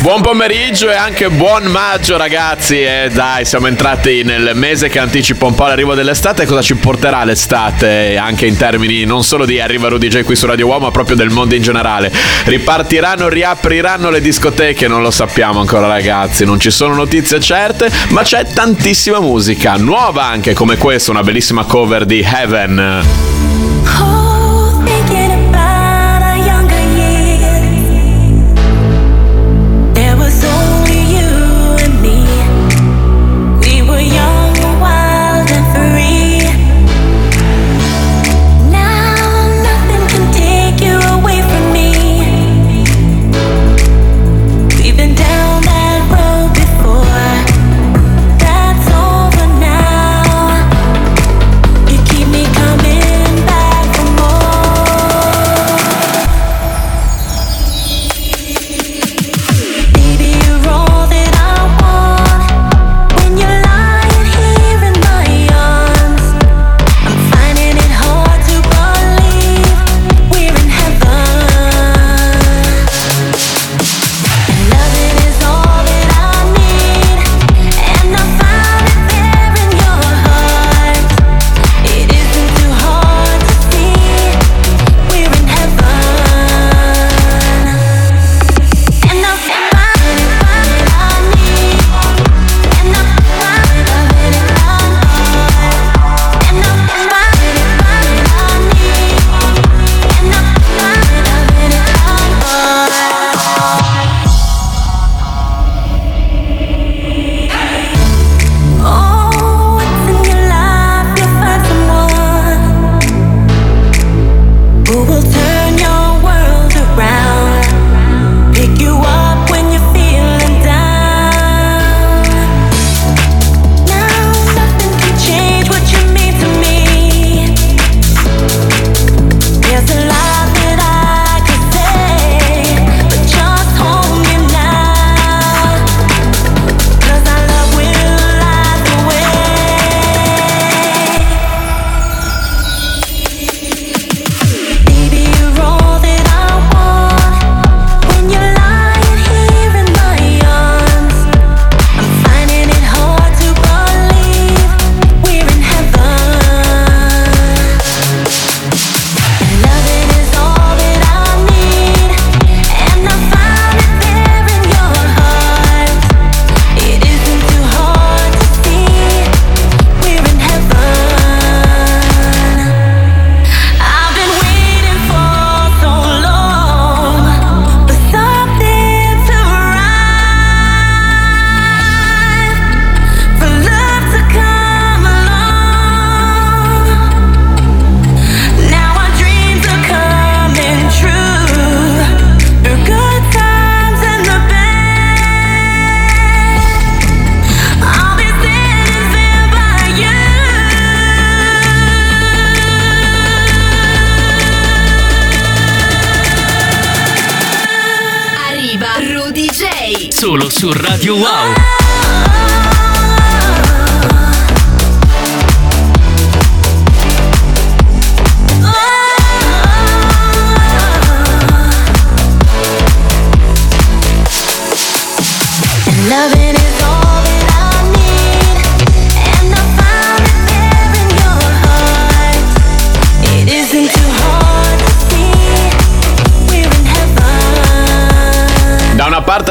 Buon pomeriggio e anche buon maggio ragazzi. E dai siamo entrati nel mese che anticipa un po' l'arrivo dell'estate. Cosa ci porterà l'estate? Anche in termini non solo di Arriva Rudy J qui su Radio Uomo ma proprio del mondo in generale. Ripartiranno, riapriranno le discoteche non lo sappiamo ancora ragazzi. Non ci sono notizie certe ma c'è tantissima musica nuova anche come questa una bellissima cover di Heaven. Oh,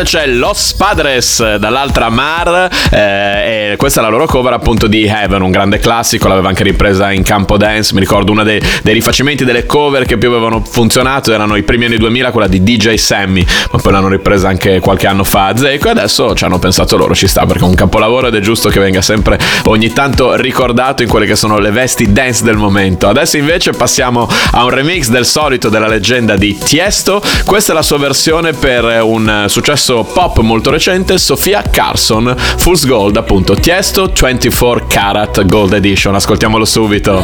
c'è Los Padres, dall'altra Mar, eh, e questa è la loro cover appunto di Heaven, un grande classico, l'aveva anche ripresa in campo dance, mi ricordo uno dei, dei rifacimenti delle cover che più avevano funzionato, erano i primi anni 2000, quella di DJ Sammy, ma poi l'hanno ripresa anche qualche anno fa a Zeco e adesso ci hanno pensato loro, ci sta perché è un capolavoro ed è giusto che venga sempre ogni tanto ricordato in quelle che sono le vesti dance del momento. Adesso invece passiamo a un remix del solito della leggenda di Tiesto, questa è la sua versione per un eh, pop molto recente, Sofia Carson, Fool's Gold appunto, Tiesto 24 Karat Gold Edition, ascoltiamolo subito.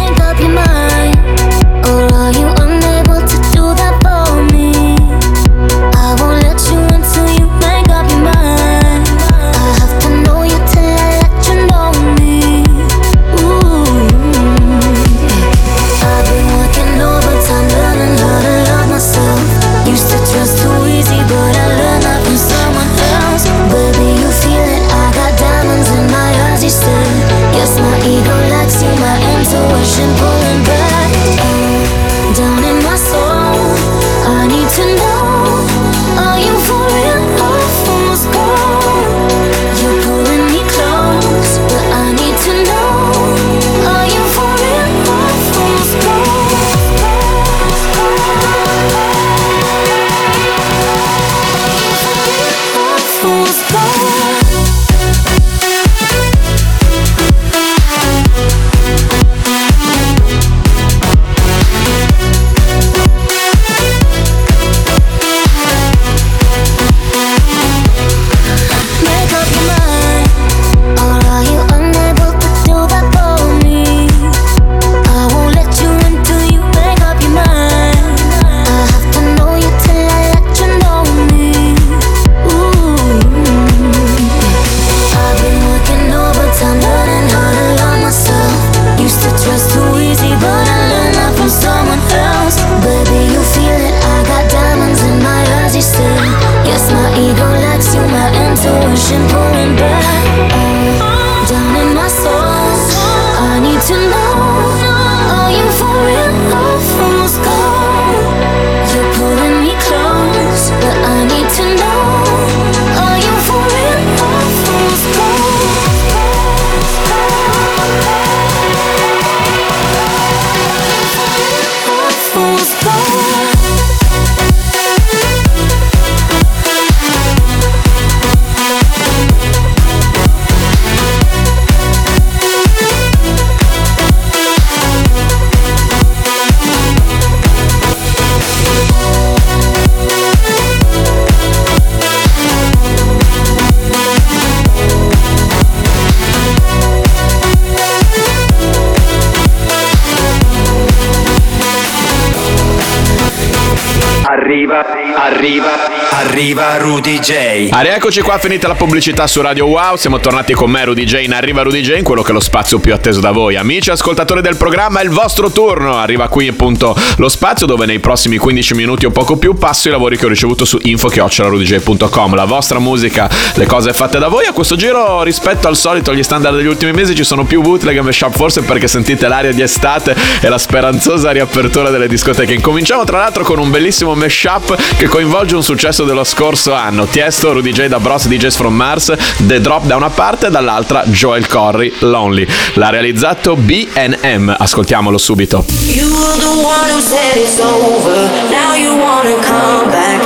Arriva, arriva, arriva Rudy J. Ah, rieccoci qua, finita la pubblicità su Radio Wow. Siamo tornati con me, Rudy J, in Arriva Rudy J, in quello che è lo spazio più atteso da voi. Amici ascoltatori del programma, è il vostro turno. Arriva qui appunto lo spazio dove nei prossimi 15 minuti o poco più passo i lavori che ho ricevuto su info-rudyj.com. La vostra musica, le cose fatte da voi. A questo giro, rispetto al solito, agli standard degli ultimi mesi, ci sono più bootleg e mashup, forse perché sentite l'aria di estate e la speranzosa riapertura delle discoteche. Incominciamo tra l'altro con un bellissimo mashup che coinvolge un successo dello scorso anno. Tiesto, Rudy J da Bros, DJs from Mars, The Drop da una parte e dall'altra Joel Corry, Lonely. L'ha realizzato BNM. Ascoltiamolo subito. You were the one who said it's over. Now you wanna come back.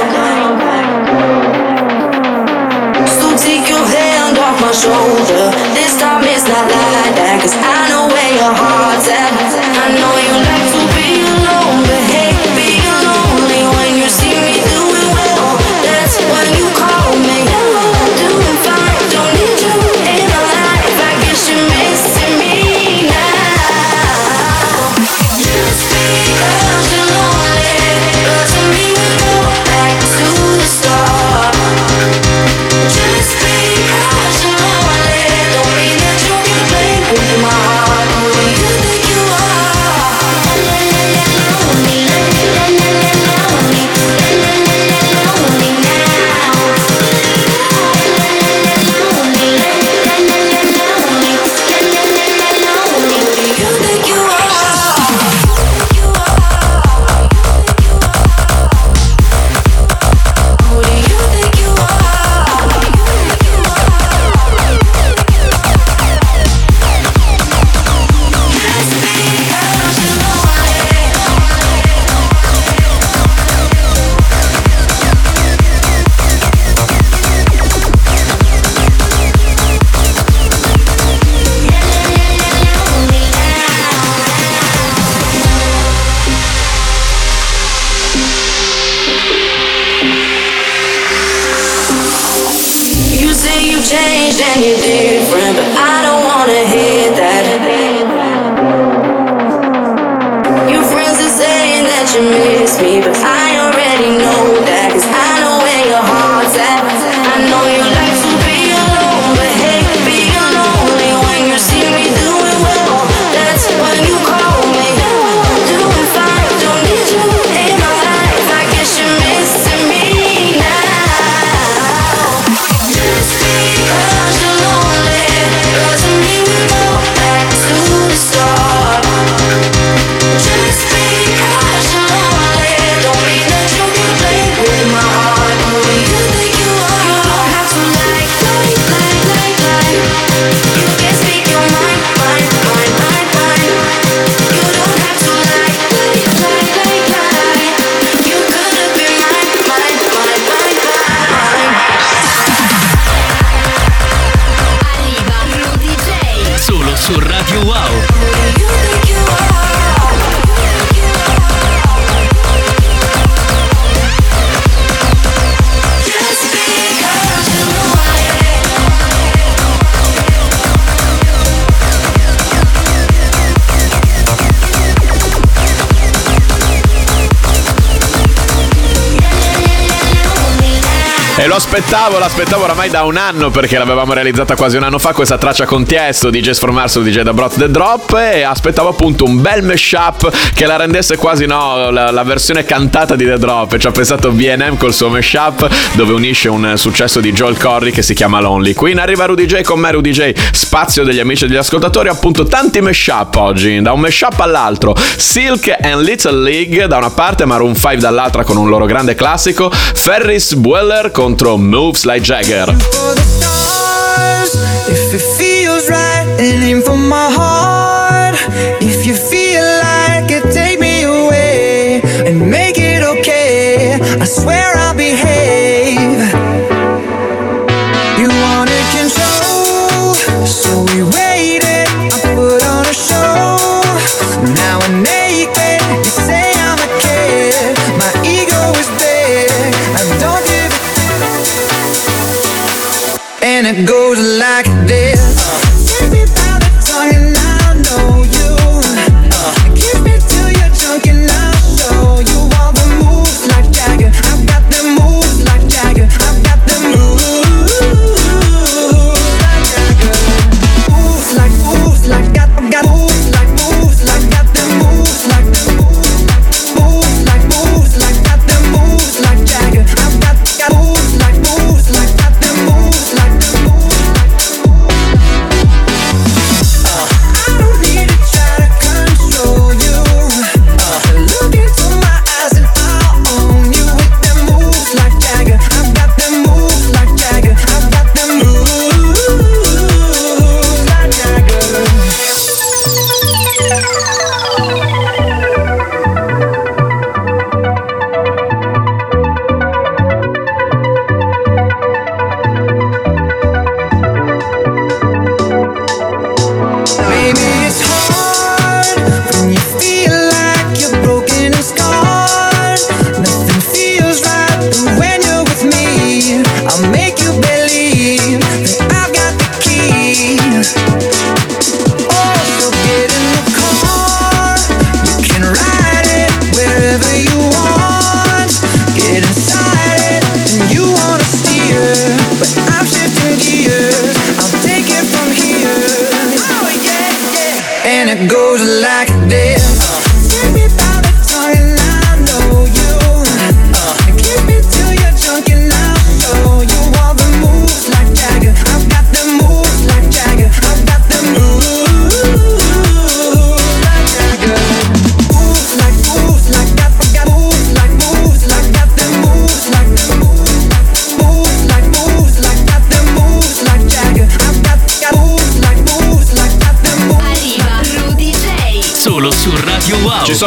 So take your hand off my shoulder. This time it's not like that. Cause I know where your heart's at. I know E lo aspettavo, l'aspettavo oramai da un anno perché l'avevamo realizzata quasi un anno fa questa traccia con Tiesto, DJ Sformarso, DJ da Brot The Drop e aspettavo appunto un bel mashup che la rendesse quasi no, la, la versione cantata di The Drop e ci ha pensato BNM col suo mashup dove unisce un successo di Joel Corry che si chiama Lonely. Qui in arriva Rudy J con me Rudy J, spazio degli amici e degli ascoltatori, appunto tanti mashup oggi, da un mashup all'altro. Silk and Little League da una parte, Maroon 5 dall'altra con un loro grande classico, Ferris Bueller contro Moves Like Jagger. for the stars.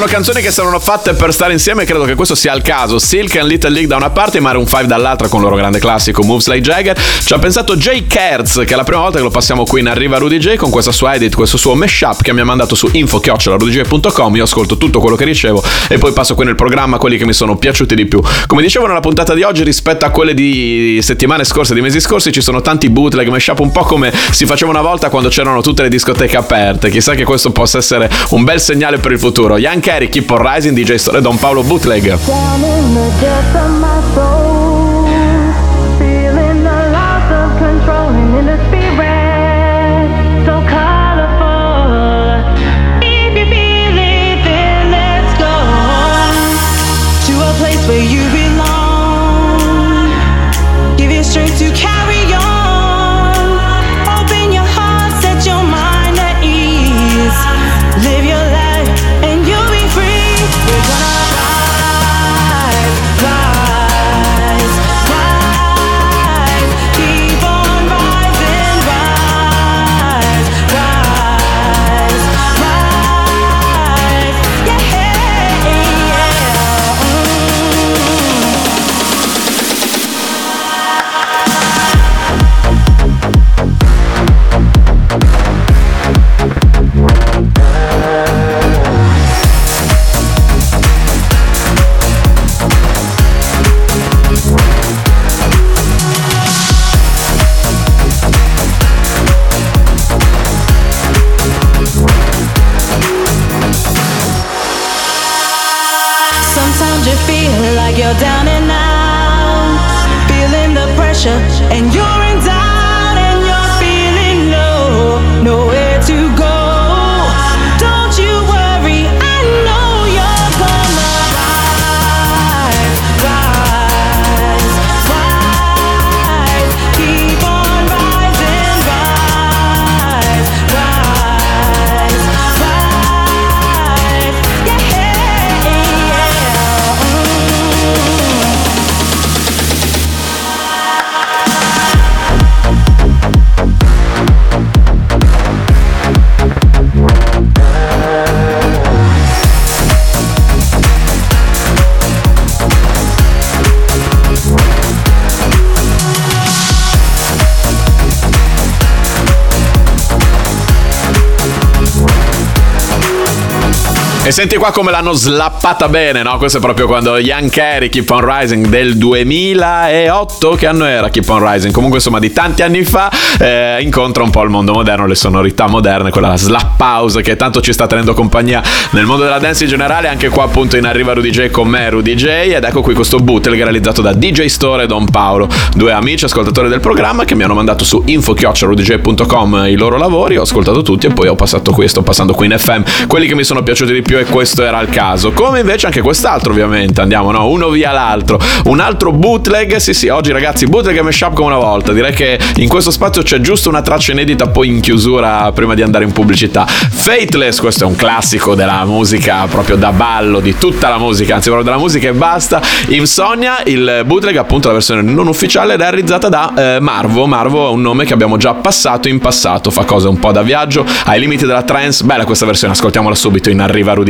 Sono canzoni che saranno fatte per stare insieme e credo che questo sia il caso. Silk and Little League da una parte e Maroon 5 dall'altra con il loro grande classico Moves Like Jagger. Ci ha pensato Jay Kerz, che è la prima volta che lo passiamo qui in Arriva Rudy J con questa sua edit, questo suo mashup che mi ha mandato su info.rudyj.com. Io ascolto tutto quello che ricevo e poi passo qui nel programma quelli che mi sono piaciuti di più. Come dicevo nella puntata di oggi, rispetto a quelle di settimane scorse, di mesi scorsi, ci sono tanti bootleg mashup un po' come si faceva una volta quando c'erano tutte le discoteche aperte. Chissà che questo possa essere un bel segnale per il futuro. Young Carey, Keep on Rising, DJ Store Don Paolo Bootleg. E senti qua come l'hanno slappata bene, no? Questo è proprio quando Young Carey, Keep on Rising del 2008, che anno era Keep on Rising? Comunque insomma di tanti anni fa eh, incontra un po' il mondo moderno, le sonorità moderne, quella slap house che tanto ci sta tenendo compagnia nel mondo della dance in generale, anche qua appunto in arriva Rudy J con me Rudy J ed ecco qui questo bootleg realizzato da DJ Store e Don Paolo, due amici ascoltatori del programma che mi hanno mandato su info.rudyj.com i loro lavori, ho ascoltato tutti e poi ho passato qui, sto passando qui in FM, quelli che mi sono piaciuti di più e questo era il caso. Come invece anche quest'altro ovviamente, andiamo no, uno via l'altro. Un altro bootleg, sì sì, oggi ragazzi bootleg e mashup come una volta. Direi che in questo spazio c'è giusto una traccia inedita poi in chiusura prima di andare in pubblicità. Fateless, questo è un classico della musica proprio da ballo, di tutta la musica, anzi proprio della musica e basta. Insomnia, il bootleg appunto la versione non ufficiale realizzata da eh, Marvo. Marvo è un nome che abbiamo già passato in passato, fa cose un po' da viaggio, ai limiti della trance. Bella questa versione, ascoltiamola subito in arriva Rudy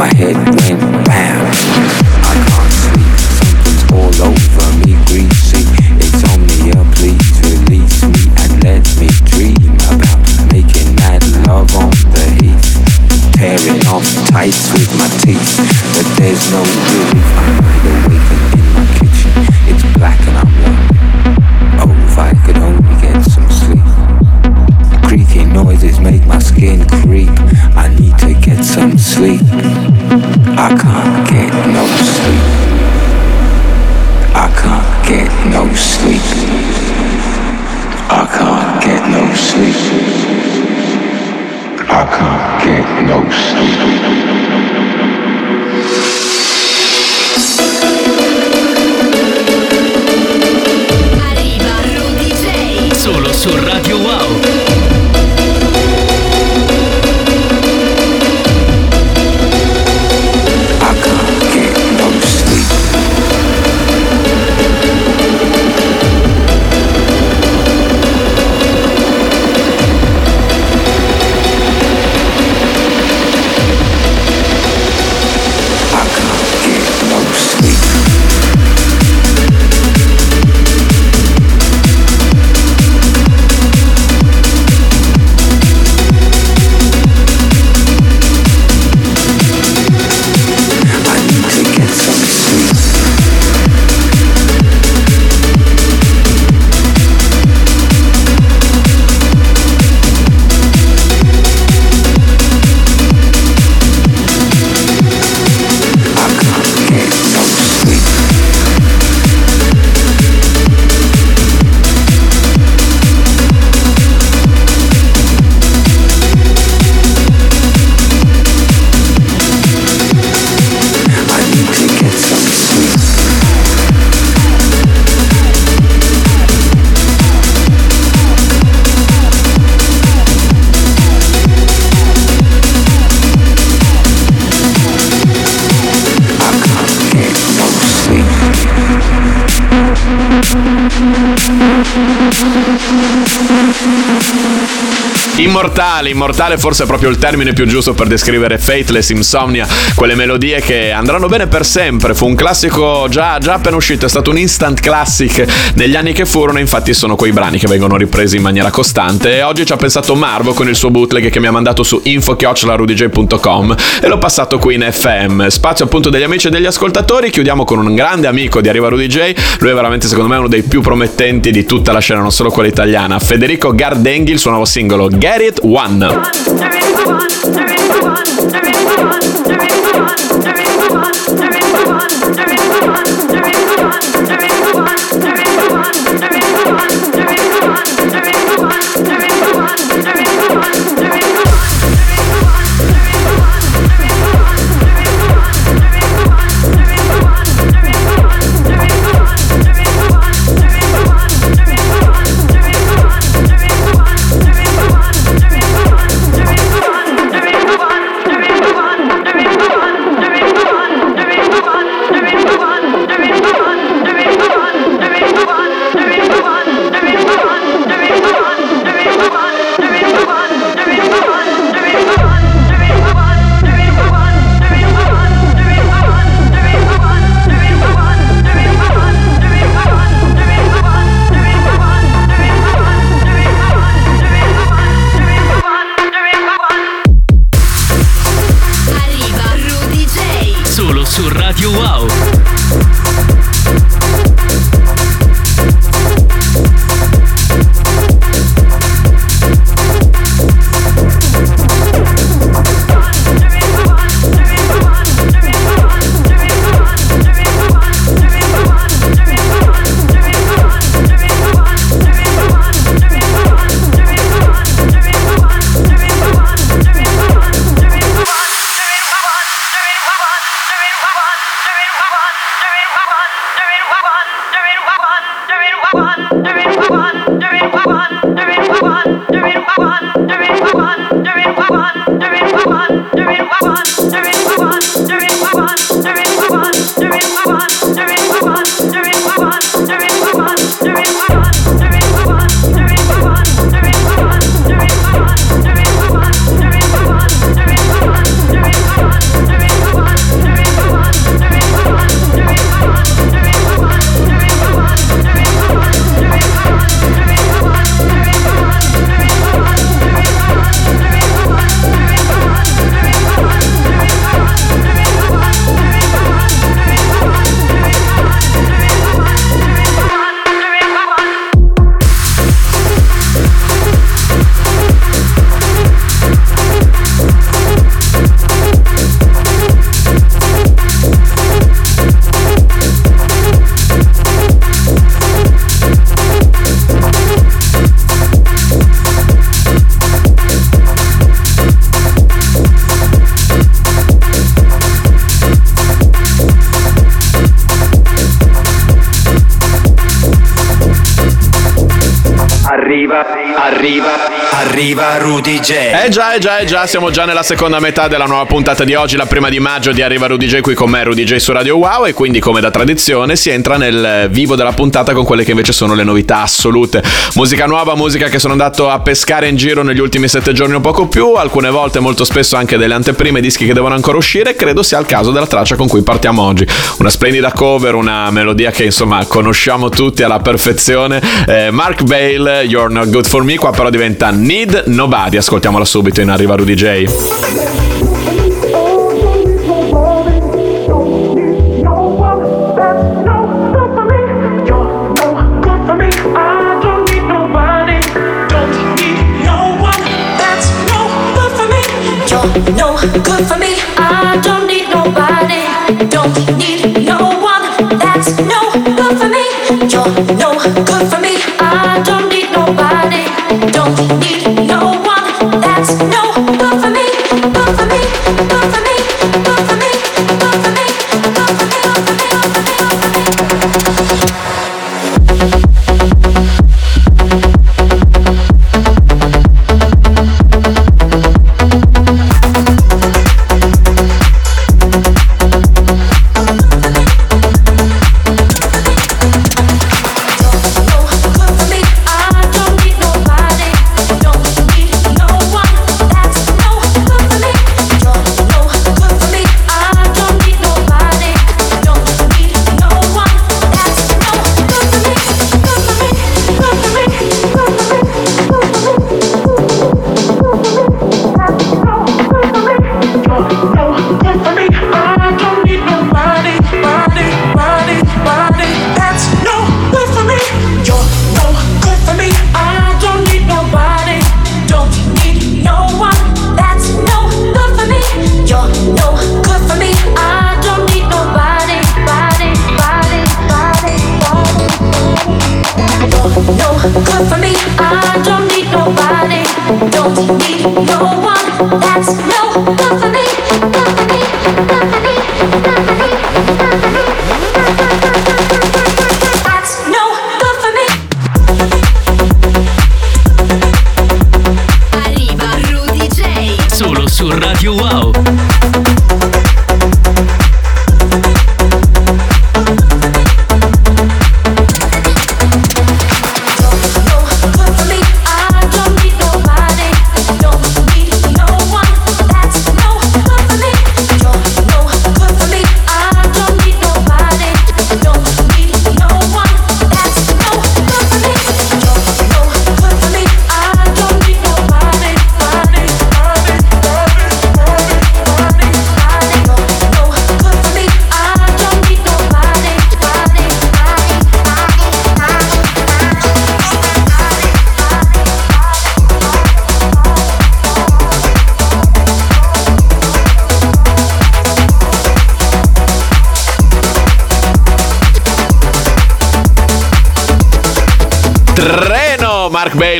my head went bam. I can't sleep, something's all over me, greasy. It's on me, oh please release me and let me dream about making that love on the heat. Tearing off tights with my teeth, but there's no relief. I'm wide awake and in my kitchen, it's black and I'm low. Oh, if I could only get some sleep. Creaky noises make my skin creep. I need to get some sleep. I can't get no sleep. I can't get no sleep. I can't Solo su Radio Wow. Immortale, immortale forse è proprio il termine più giusto per descrivere Fateless Insomnia, quelle melodie che andranno bene per sempre. Fu un classico già, già appena uscito, è stato un instant classic negli anni che furono, infatti sono quei brani che vengono ripresi in maniera costante e oggi ci ha pensato Marvo con il suo bootleg che mi ha mandato su info-rudj.com e l'ho passato qui in FM. Spazio appunto degli amici e degli ascoltatori, chiudiamo con un grande amico di Arriva Rudy J, lui è veramente secondo me uno dei più promettenti di tutta la scena, non solo quella italiana. Federico Gardenghi, il suo nuovo singolo Get It One. Arriva, arriva Rudy J. Eh già, eh già, eh già, siamo già nella seconda metà della nuova puntata di oggi, la prima di maggio di Arriva Rudy J qui con me, Rudy J su Radio Wow e quindi come da tradizione si entra nel vivo della puntata con quelle che invece sono le novità assolute. Musica nuova, musica che sono andato a pescare in giro negli ultimi sette giorni o poco più, alcune volte molto spesso anche delle anteprime, dischi che devono ancora uscire, credo sia il caso della traccia con cui partiamo oggi. Una splendida cover, una melodia che insomma conosciamo tutti alla perfezione. Eh, Mark Bale, You're Not Good For Me, qua però diventa Need Nobody, ascoltiamola subito in Arriva Rudy J. No good no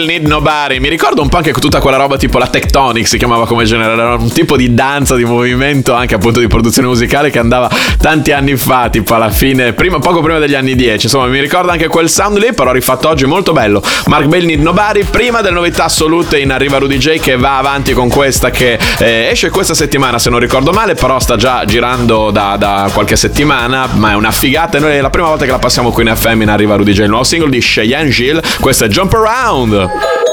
Will Need Nobody. Mi ricordo un po' anche tutta quella roba tipo la Tectonic si chiamava come genere, era un tipo di danza, di movimento, anche appunto di produzione musicale che andava tanti anni fa, tipo alla fine, prima, poco prima degli anni 10. Insomma, mi ricorda anche quel sound lì, però rifatto oggi molto bello. Mark Bell Need Nobody, prima delle novità assolute in arriva Rudy J che va avanti con questa che eh, esce questa settimana, se non ricordo male, però sta già girando da, da qualche settimana, ma è una figata e noi è la prima volta che la passiamo qui in FM in arriva Rudy J, il nuovo singolo di Cheyenne Gill, questo è Jump Around. Yeah.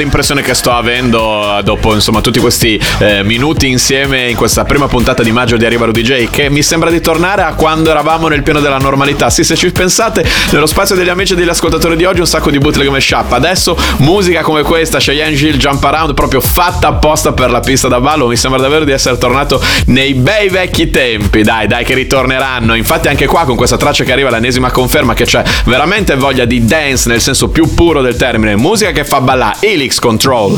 l'impressione che sto avendo eh, dopo insomma tutti questi eh, minuti insieme in questa prima puntata di maggio di Arrivaro DJ? Che mi sembra di tornare a quando eravamo nel pieno della normalità. Sì, se ci pensate, nello spazio degli amici e degli ascoltatori di oggi un sacco di bootleg mashup. Adesso musica come questa, Cheyenne Gill Jump Around, proprio fatta apposta per la pista da ballo. Mi sembra davvero di essere tornato nei bei vecchi tempi. Dai, dai, che ritorneranno. Infatti anche qua con questa traccia che arriva l'ennesima conferma che c'è veramente voglia di dance nel senso più puro del termine. Musica che fa ballare. Helix Control.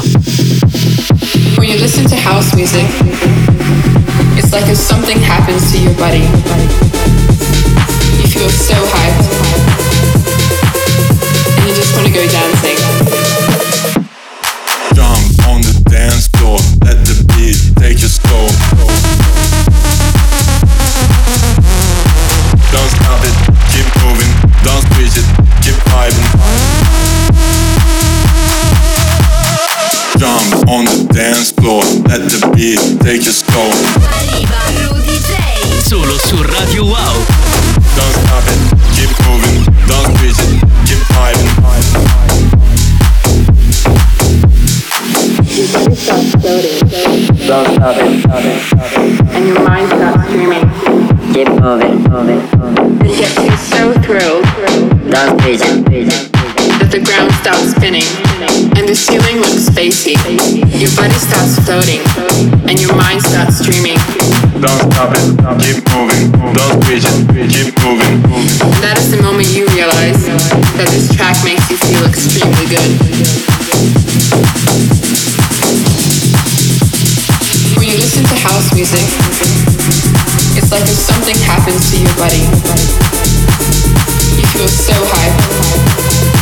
When you listen to house music, it's like if something happens to your body. You feel so hyped. And you just want to go dancing. Jump on the dance floor, let the beat take you slow. Don't stop it, keep moving, don't switch it, dance floor, let the beat take you slow. Solo su Radio Wow. Don't stop it, keep moving, don't switch it, keep vibing. Don't stop it. And your mind starts dreaming. Keep moving, moving, moving. It gets you so thrilled Don't freeze it, freeze it. That the ground stops spinning. And the ceiling looks spacey. Your body starts floating. And your mind starts dreaming. Don't stop it, keep moving, don't switch it, keep moving. And that is the moment you realize that this track makes you feel extremely good. When you listen to house music, it's like if something happens to your body. You feel so hyped.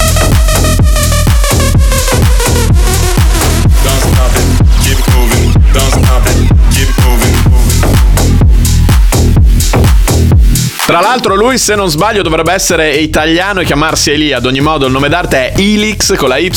Tra l'altro lui se non sbaglio dovrebbe essere italiano e chiamarsi Elia, ad ogni modo il nome d'arte è Elix con la Y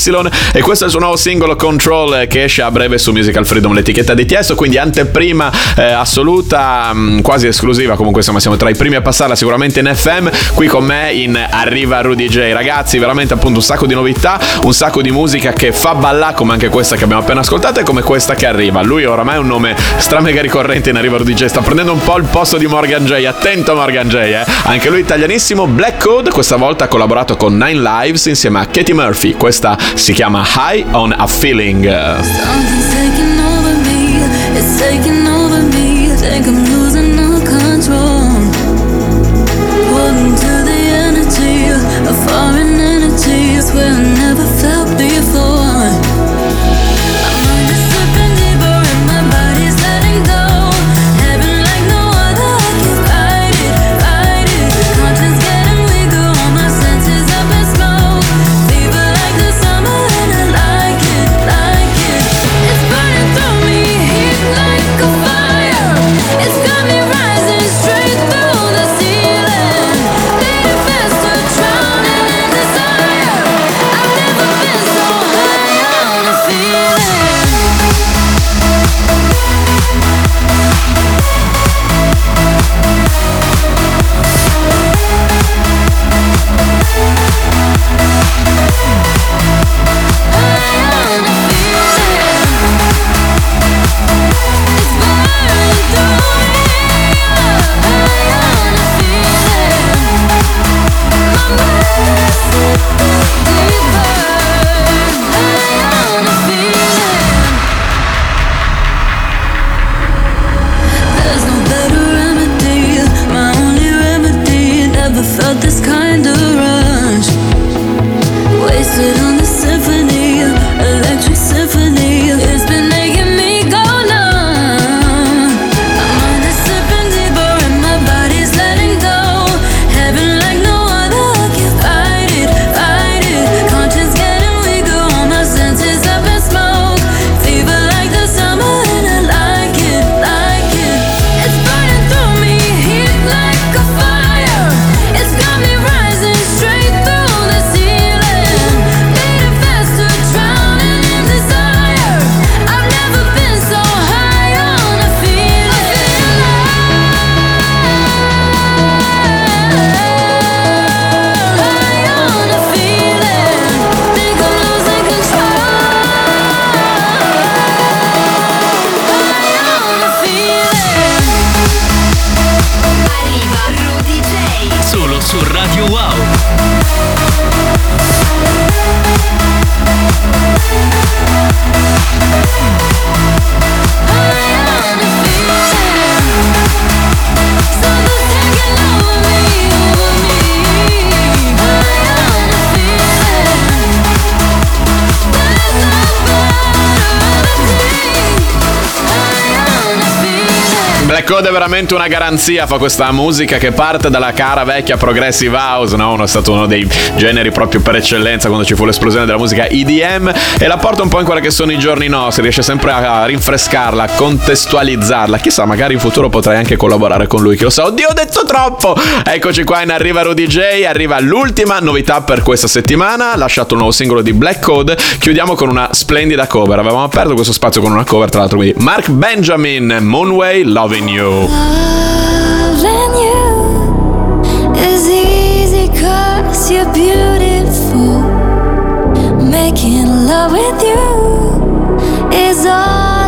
e questo è il suo nuovo singolo Control che esce a breve su Musical Freedom, l'etichetta di Tiesto, quindi anteprima eh, assoluta, mh, quasi esclusiva, comunque insomma siamo tra i primi a passarla sicuramente in FM, qui con me in Arriva Rudy J. Ragazzi, veramente appunto un sacco di novità, un sacco di musica che fa ballare come anche questa che abbiamo appena ascoltato e come questa che arriva. Lui oramai è un nome stramega ricorrente in Arriva Rudy J, sta prendendo un po' il posto di Morgan J, attento Morgan J, eh. Anche lui italianissimo, Black Code, questa volta ha collaborato con Nine Lives insieme a Katie Murphy. Questa si chiama High on a Feeling. Holding to the where I never felt before. Code è veramente una garanzia, fa questa musica che parte dalla cara vecchia progressive house, no? Uno è stato uno dei generi proprio per eccellenza quando ci fu l'esplosione della musica EDM e la porta un po' in quelli che sono i giorni nostri, riesce sempre a rinfrescarla, a contestualizzarla. Chissà, magari in futuro potrai anche collaborare con lui, che lo sa. Oddio, ho detto troppo! Eccoci qua in Arriva Rudy J, arriva l'ultima novità per questa settimana, lasciato un nuovo singolo di Black Code, chiudiamo con una splendida cover. Avevamo aperto questo spazio con una cover, tra l'altro, quindi Mark Benjamin, Moonway, Loving You. Loving you is easy cause you're beautiful. Making love with you is all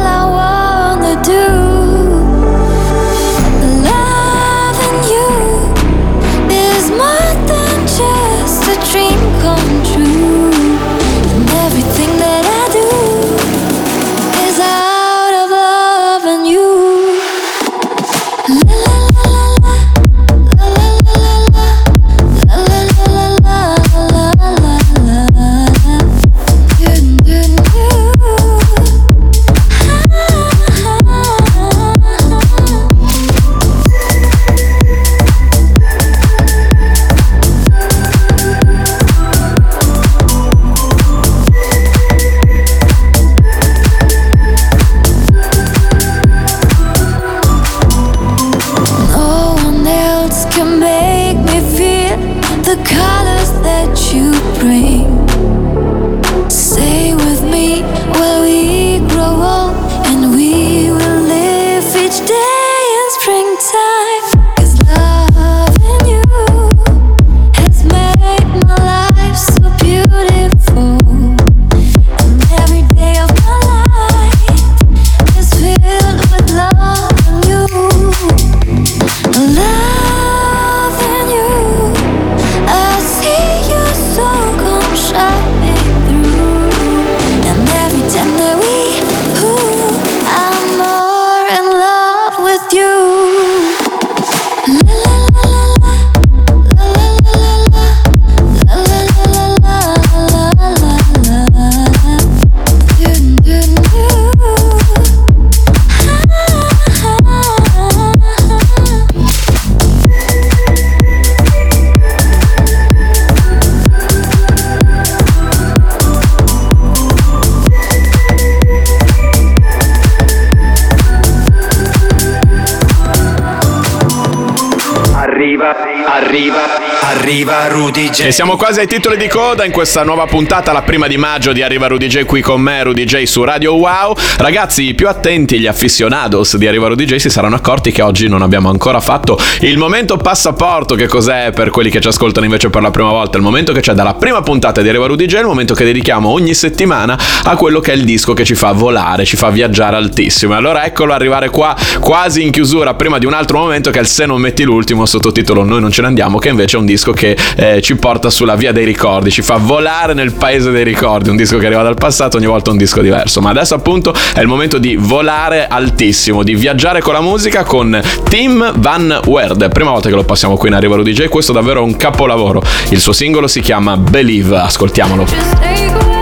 Rudy J. E siamo quasi ai titoli di coda in questa nuova puntata, la prima di maggio di Arriva Rudy J qui con me, Rudy J su Radio Wow. Ragazzi, i più attenti, gli aficionados di Arriva Rudy J si saranno accorti che oggi non abbiamo ancora fatto il momento passaporto. Che cos'è per quelli che ci ascoltano invece per la prima volta? Il momento che c'è dalla prima puntata di Arriva Rudy J, il momento che dedichiamo ogni settimana a quello che è il disco che ci fa volare, ci fa viaggiare altissimo. E allora eccolo arrivare qua quasi in chiusura, prima di un altro momento che è il Se non metti l'ultimo sottotitolo Noi non ce ne andiamo, che invece è un disco che eh, ci porta sulla via dei ricordi, ci fa volare nel paese dei ricordi, un disco che arriva dal passato, ogni volta un disco diverso. Ma adesso appunto è il momento di volare altissimo, di viaggiare con la musica con Tim Van Werd. Prima volta che lo passiamo qui in Arriva Rudy J, questo è davvero un capolavoro. Il suo singolo si chiama Believe, ascoltiamolo.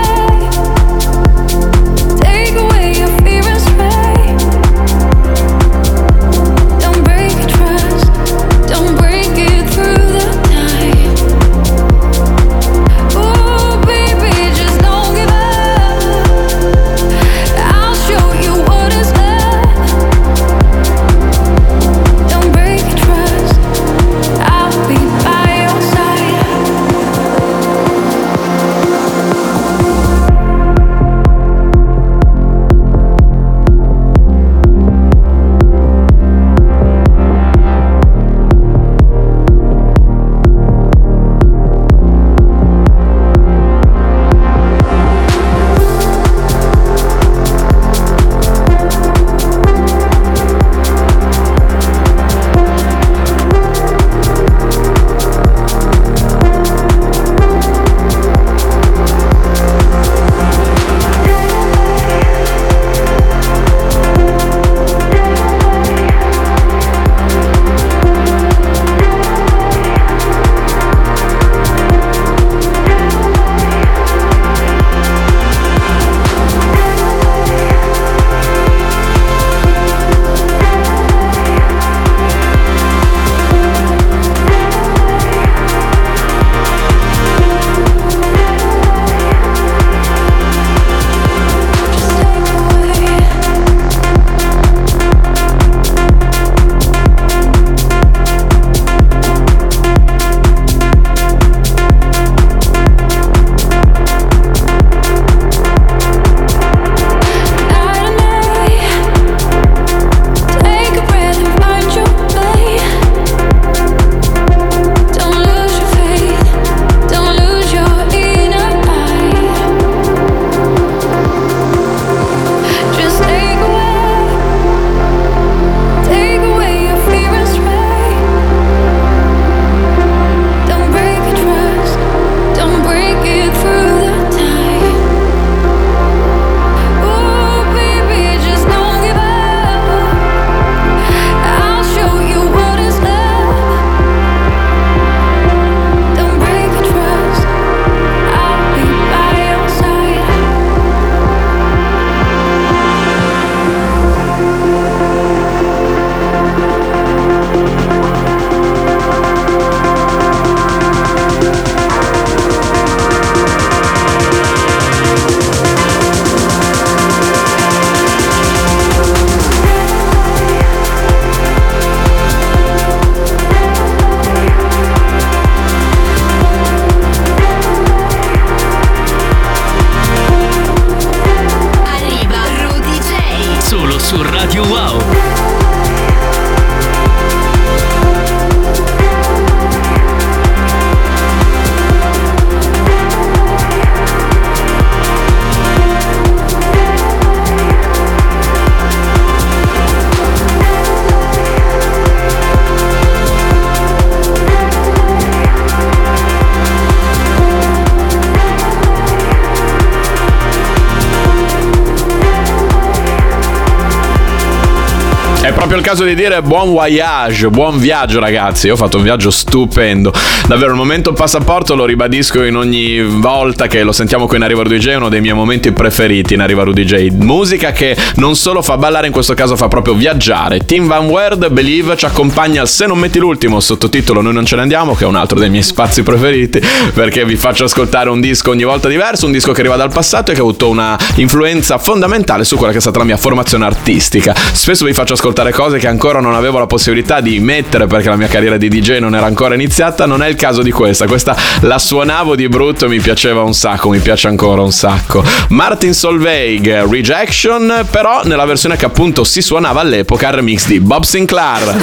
Caso di dire buon voyage, buon viaggio ragazzi. Io ho fatto un viaggio stupendo. Davvero il momento passaporto lo ribadisco in ogni volta che lo sentiamo qui in Arriva Rudy J, è uno dei miei momenti preferiti in Arriva Rudy J. Musica che non solo fa ballare, in questo caso fa proprio viaggiare. Team Van Word, Believe, ci accompagna Se non metti l'ultimo, sottotitolo Noi non ce ne andiamo, che è un altro dei miei spazi preferiti, perché vi faccio ascoltare un disco ogni volta diverso, un disco che arriva dal passato e che ha avuto una influenza fondamentale su quella che è stata la mia formazione artistica. Spesso vi faccio ascoltare cose che ancora non avevo la possibilità di mettere perché la mia carriera di DJ non era ancora iniziata, non è il caso di questa. Questa la suonavo di brutto mi piaceva un sacco, mi piace ancora un sacco. Martin Solveig, Rejection, però nella versione che appunto si suonava all'epoca, il remix di Bob Sinclair.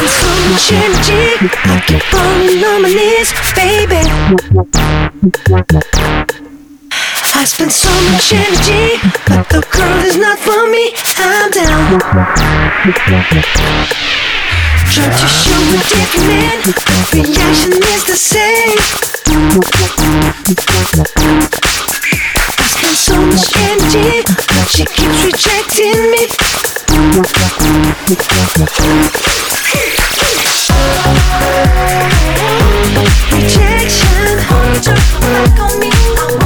I spend so much energy, but the girl is not for me. I'm down. Try to show a different man, reaction is the same. I spend so much energy, but she keeps rejecting me. Rejection, back on me.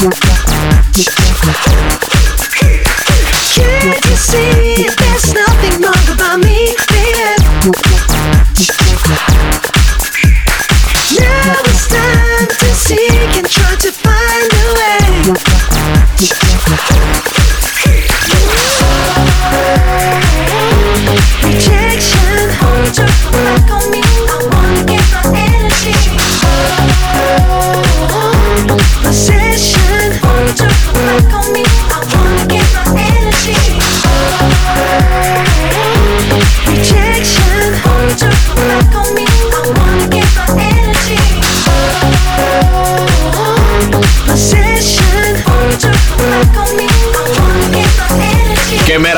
Yeah.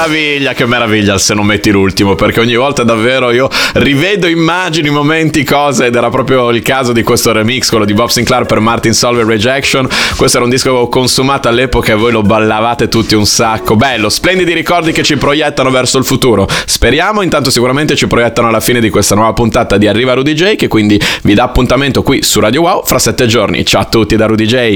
Meraviglia, che meraviglia se non metti l'ultimo, perché ogni volta davvero io rivedo immagini, momenti, cose ed era proprio il caso di questo remix, quello di Bob Sinclair per Martin Solveig Rejection. Questo era un disco che avevo consumato all'epoca e voi lo ballavate tutti un sacco. Bello, splendidi ricordi che ci proiettano verso il futuro. Speriamo, intanto sicuramente ci proiettano alla fine di questa nuova puntata di Arriva Rudy J, che quindi vi dà appuntamento qui su Radio Wow fra sette giorni. Ciao a tutti da Rudy J.